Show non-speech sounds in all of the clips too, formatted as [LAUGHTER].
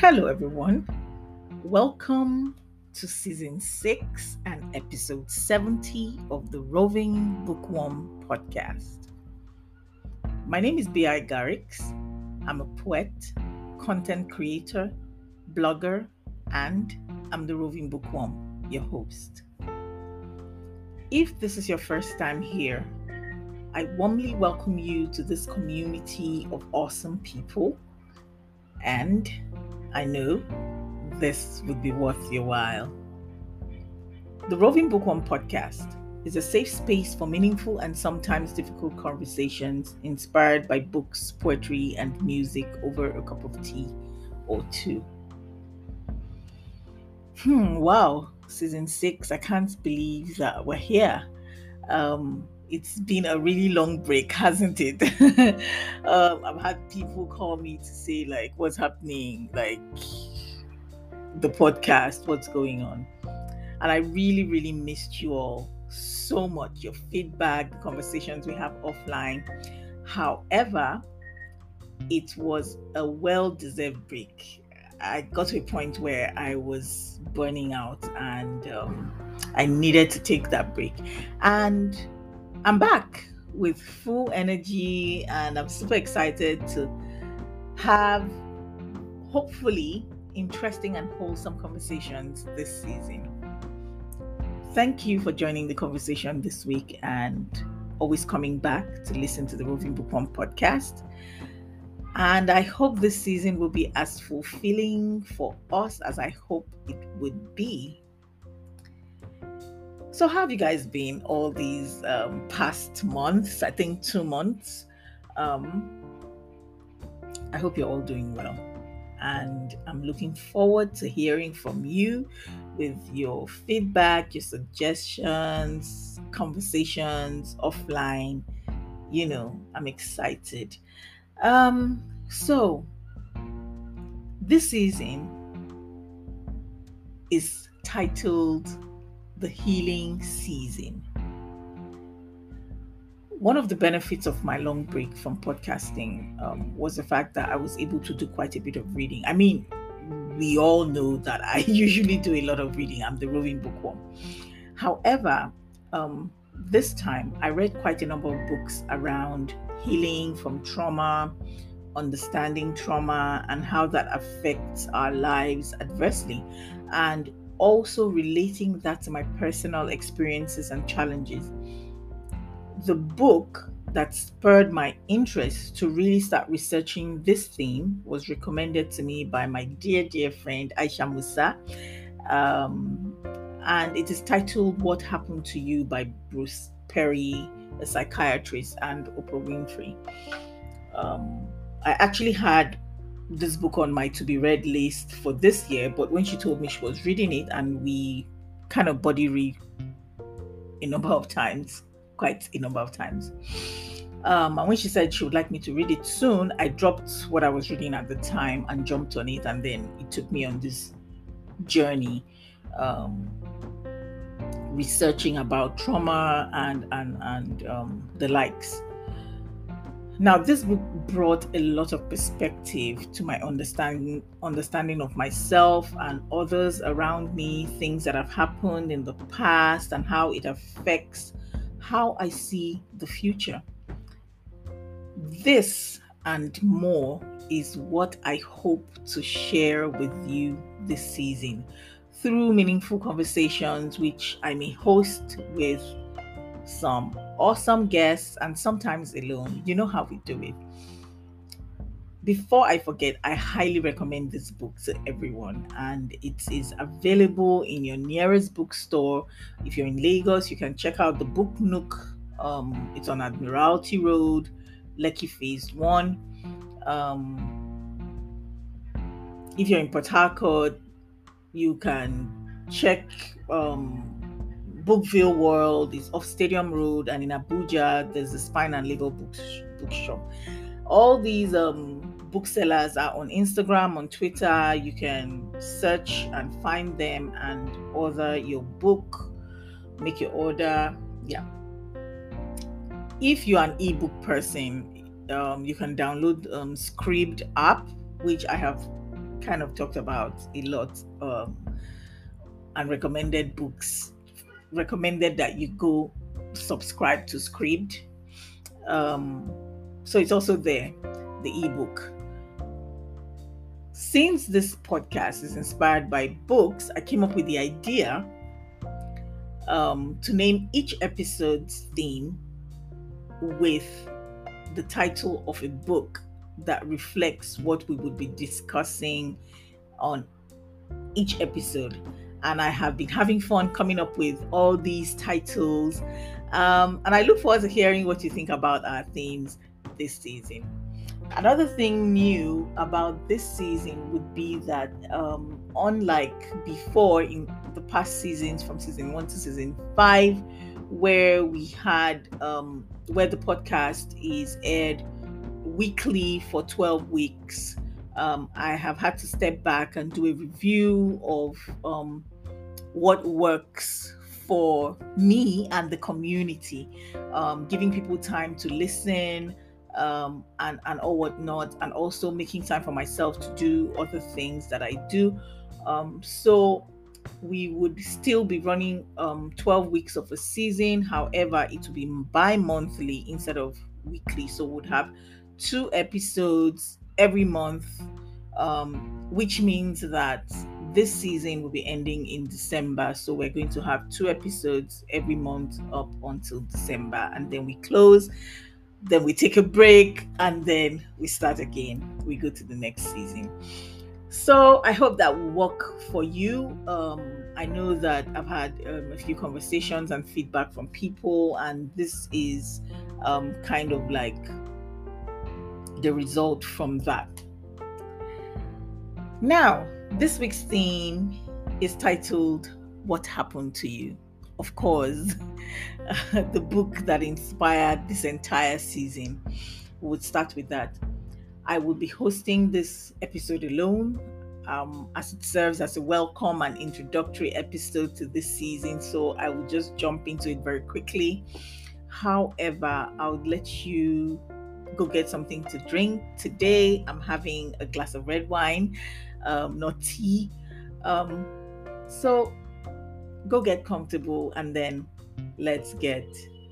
Hello, everyone. Welcome to season six and episode 70 of the Roving Bookworm podcast. My name is Biyai Garricks. I'm a poet, content creator, blogger, and I'm the Roving Bookworm, your host. If this is your first time here, I warmly welcome you to this community of awesome people. And I know this would be worth your while. The Roving Bookworm podcast is a safe space for meaningful and sometimes difficult conversations inspired by books, poetry, and music over a cup of tea or two. Hmm, wow, season six. I can't believe that we're here. Um, it's been a really long break, [LAUGHS] hasn't it? [LAUGHS] um, I've had people call me to say, like, what's happening? Like, the podcast, what's going on? And I really, really missed you all so much. Your feedback, the conversations we have offline. However, it was a well deserved break. I got to a point where I was burning out and um, I needed to take that break. And I'm back with full energy and I'm super excited to have hopefully interesting and wholesome conversations this season. Thank you for joining the conversation this week and always coming back to listen to the Roving Bookworm podcast. And I hope this season will be as fulfilling for us as I hope it would be so, how have you guys been all these um, past months? I think two months. Um, I hope you're all doing well. And I'm looking forward to hearing from you with your feedback, your suggestions, conversations offline. You know, I'm excited. Um, so, this season is titled the healing season. One of the benefits of my long break from podcasting um, was the fact that I was able to do quite a bit of reading. I mean, we all know that [LAUGHS] I usually do a lot of reading. I'm the roving bookworm. However, um, this time I read quite a number of books around healing from trauma, understanding trauma, and how that affects our lives adversely. And also relating that to my personal experiences and challenges. The book that spurred my interest to really start researching this theme was recommended to me by my dear, dear friend Aisha Musa. Um, and it is titled What Happened to You by Bruce Perry, a psychiatrist, and Oprah Winfrey. Um, I actually had this book on my to be read list for this year, but when she told me she was reading it and we kind of buddy read a number of times, quite a number of times. Um, and when she said she would like me to read it soon, I dropped what I was reading at the time and jumped on it, and then it took me on this journey, um, researching about trauma and and and um, the likes. Now, this book brought a lot of perspective to my understanding understanding of myself and others around me, things that have happened in the past and how it affects how I see the future. This and more is what I hope to share with you this season through meaningful conversations which I may host with some awesome guests and sometimes alone. You know how we do it. Before I forget, I highly recommend this book to everyone, and it is available in your nearest bookstore. If you're in Lagos, you can check out the Book Nook. Um, it's on Admiralty Road, Lekki Phase One. Um, if you're in Port Harcourt, you can check um, Bookville World is off Stadium Road, and in Abuja, there's the Spine and Label book, Bookshop. All these um, booksellers are on Instagram, on Twitter. You can search and find them and order your book, make your order. Yeah. If you're an ebook person, um, you can download um, Scribd app, which I have kind of talked about a lot um, and recommended books. Recommended that you go subscribe to Scribd. Um, so it's also there, the ebook. Since this podcast is inspired by books, I came up with the idea um, to name each episode's theme with the title of a book that reflects what we would be discussing on each episode. And I have been having fun coming up with all these titles. Um, and I look forward to hearing what you think about our themes this season. Another thing new about this season would be that, um, unlike before in the past seasons, from season one to season five, where we had um, where the podcast is aired weekly for 12 weeks. Um, I have had to step back and do a review of um, what works for me and the community, um, giving people time to listen um, and and all whatnot, and also making time for myself to do other things that I do. Um, so we would still be running um, 12 weeks of a season. However, it will be bi-monthly instead of weekly. So we'd have two episodes every month, um, which means that this season will be ending in December. So we're going to have two episodes every month up until December, and then we close. Then we take a break and then we start again. We go to the next season. So I hope that will work for you. Um, I know that I've had um, a few conversations and feedback from people, and this is um, kind of like the result from that. Now, this week's theme is titled What Happened to You? Of course, [LAUGHS] the book that inspired this entire season. We would start with that. I will be hosting this episode alone um, as it serves as a welcome and introductory episode to this season. So I will just jump into it very quickly. However, I would let you go get something to drink. Today, I'm having a glass of red wine, um, not tea. Um, so go get comfortable and then let's get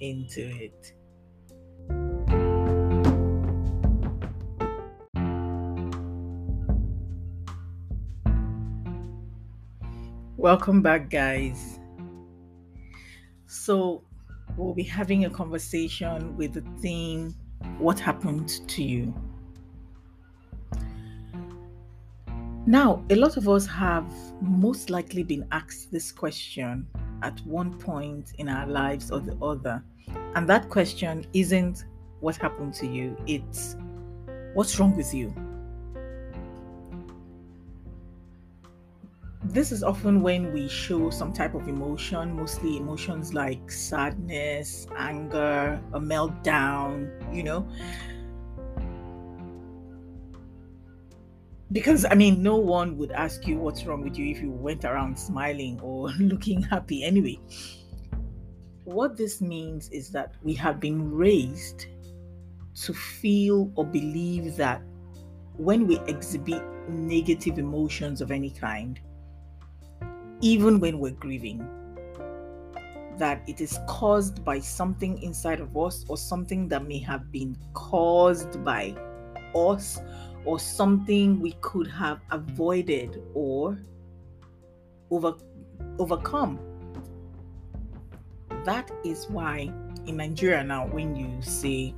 into it. Welcome back, guys. So, we'll be having a conversation with the theme What happened to you? Now, a lot of us have most likely been asked this question at one point in our lives or the other. And that question isn't what happened to you, it's what's wrong with you? this is often when we show some type of emotion, mostly emotions like sadness, anger, a meltdown, you know. Because I mean, no one would ask you what's wrong with you if you went around smiling or [LAUGHS] looking happy anyway. What this means is that we have been raised to feel or believe that when we exhibit negative emotions of any kind, even when we're grieving, that it is caused by something inside of us or something that may have been caused by us or something we could have avoided or over, overcome. That is why in Nigeria now, when you say,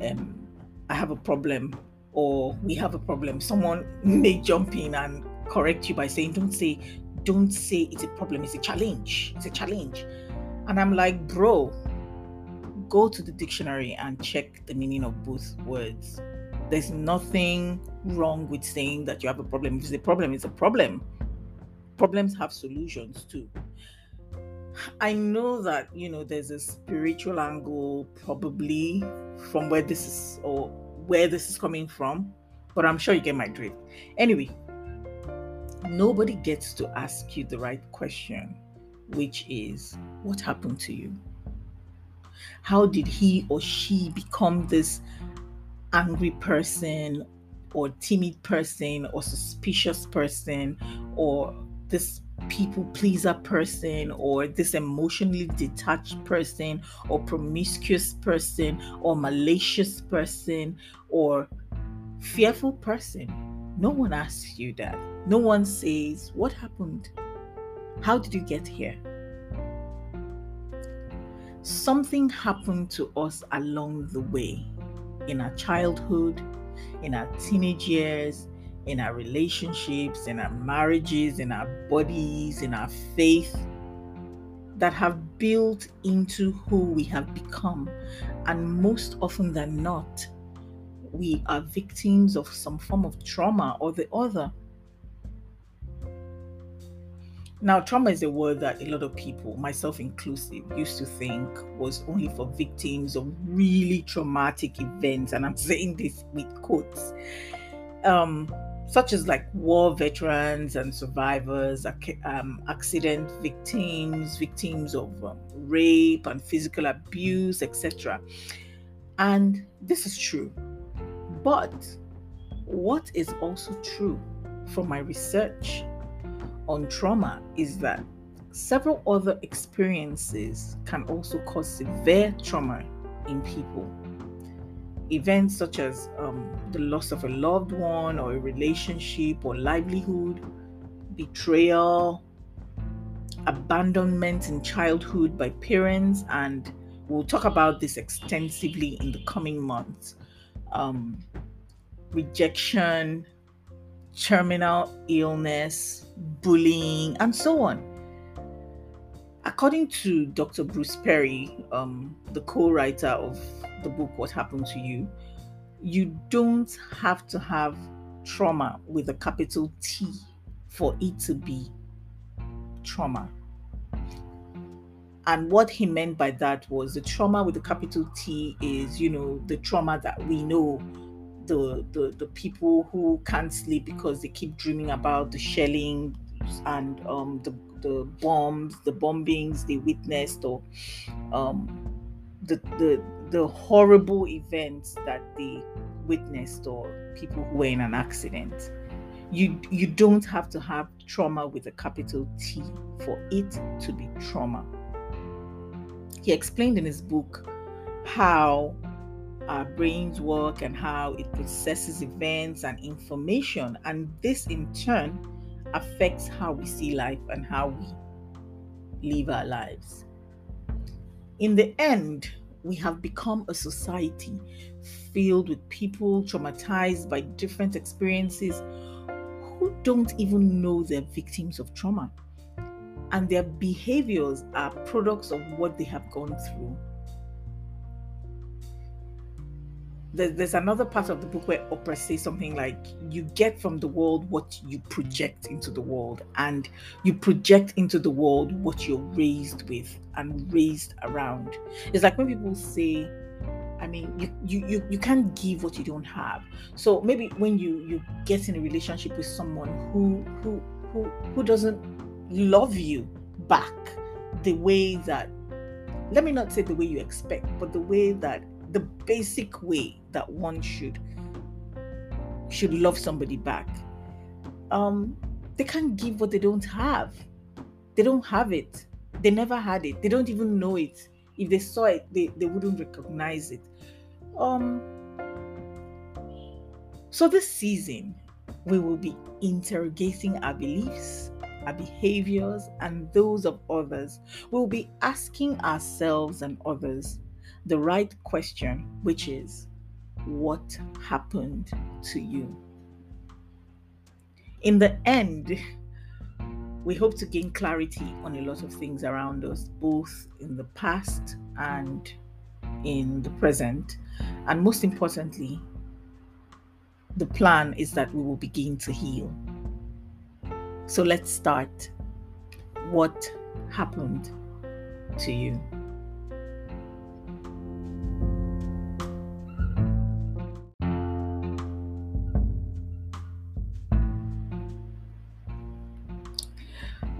um, I have a problem or we have a problem, someone [LAUGHS] may jump in and correct you by saying, Don't say don't say it's a problem, it's a challenge. It's a challenge. And I'm like, bro, go to the dictionary and check the meaning of both words. There's nothing wrong with saying that you have a problem. If it's a problem, it's a problem. Problems have solutions too. I know that, you know, there's a spiritual angle probably from where this is or where this is coming from, but I'm sure you get my drift. Anyway, nobody gets to ask you the right question, which is what happened to you? How did he or she become this angry person, or timid person or suspicious person or this people pleaser person or this emotionally detached person or promiscuous person or malicious person or fearful person. No one asks you that. No one says, What happened? How did you get here? Something happened to us along the way in our childhood, in our teenage years, in our relationships, in our marriages, in our bodies, in our faith that have built into who we have become. And most often than not, we are victims of some form of trauma or the other. Now, trauma is a word that a lot of people, myself inclusive, used to think was only for victims of really traumatic events. And I'm saying this with quotes. Um, such as like war veterans and survivors, um, accident victims, victims of um, rape and physical abuse, etc. And this is true. But what is also true from my research on trauma is that several other experiences can also cause severe trauma in people events such as um, the loss of a loved one or a relationship or livelihood, betrayal, abandonment in childhood by parents, and we'll talk about this extensively in the coming months. Um, rejection, terminal illness, bullying, and so on. According to Dr. Bruce Perry, um, the co writer of the book What Happened to You, you don't have to have trauma with a capital T for it to be trauma. And what he meant by that was the trauma with the capital T is, you know, the trauma that we know the the, the people who can't sleep because they keep dreaming about the shelling and um, the the bombs, the bombings they witnessed, or um, the the the horrible events that they witnessed or people who were in an accident. You you don't have to have trauma with a capital T for it to be trauma. He explained in his book how our brains work and how it processes events and information and this in turn affects how we see life and how we live our lives in the end we have become a society filled with people traumatized by different experiences who don't even know they're victims of trauma. And their behaviors are products of what they have gone through. There's another part of the book where Oprah says something like, You get from the world what you project into the world, and you project into the world what you're raised with and raised around. It's like when people say, I mean, you, you, you, you can't give what you don't have. So maybe when you, you get in a relationship with someone who who who who doesn't love you back the way that let me not say the way you expect, but the way that the basic way that one should should love somebody back. Um, they can't give what they don't have. They don't have it. They never had it. They don't even know it. If they saw it, they, they wouldn't recognize it. Um so this season we will be interrogating our beliefs, our behaviors, and those of others. We'll be asking ourselves and others the right question, which is, What happened to you? In the end, we hope to gain clarity on a lot of things around us, both in the past and in the present. And most importantly, the plan is that we will begin to heal. So let's start. What happened to you?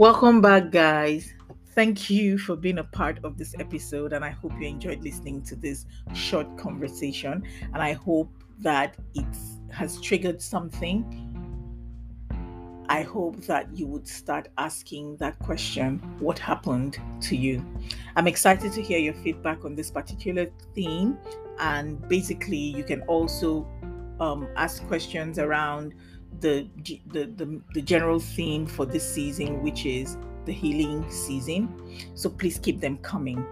Welcome back, guys. Thank you for being a part of this episode, and I hope you enjoyed listening to this short conversation. And I hope that it has triggered something, I hope that you would start asking that question what happened to you? I'm excited to hear your feedback on this particular theme. And basically, you can also um, ask questions around the, the, the, the general theme for this season, which is the healing season. So please keep them coming.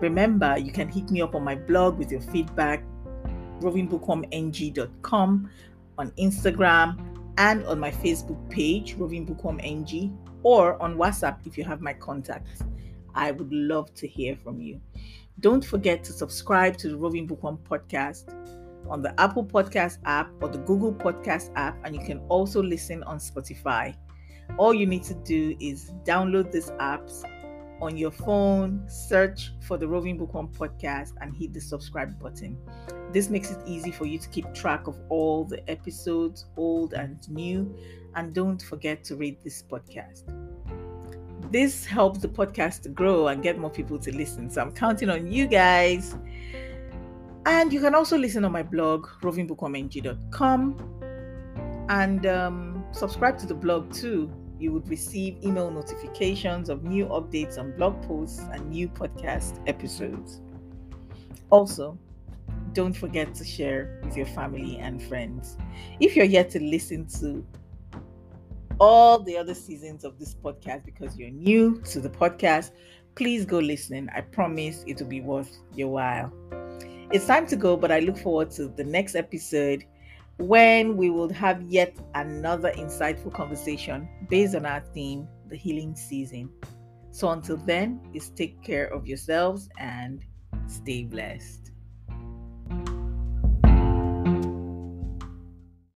Remember, you can hit me up on my blog with your feedback, rovingbookwormng.com, on Instagram, and on my Facebook page, Roving NG, or on WhatsApp if you have my contacts. I would love to hear from you. Don't forget to subscribe to the Roving Bookworm podcast on the Apple Podcast app or the Google Podcast app, and you can also listen on Spotify. All you need to do is download these apps on your phone, search for the Roving Bookworm podcast, and hit the subscribe button. This makes it easy for you to keep track of all the episodes, old and new. And don't forget to rate this podcast. This helps the podcast to grow and get more people to listen. So I'm counting on you guys. And you can also listen on my blog, rovingbookwormng.com. And um, subscribe to the blog too you would receive email notifications of new updates on blog posts and new podcast episodes. Also, don't forget to share with your family and friends. If you're yet to listen to all the other seasons of this podcast because you're new to the podcast, please go listen. I promise it will be worth your while. It's time to go, but I look forward to the next episode when we will have yet another insightful conversation based on our theme, the healing season. So until then, is take care of yourselves and stay blessed.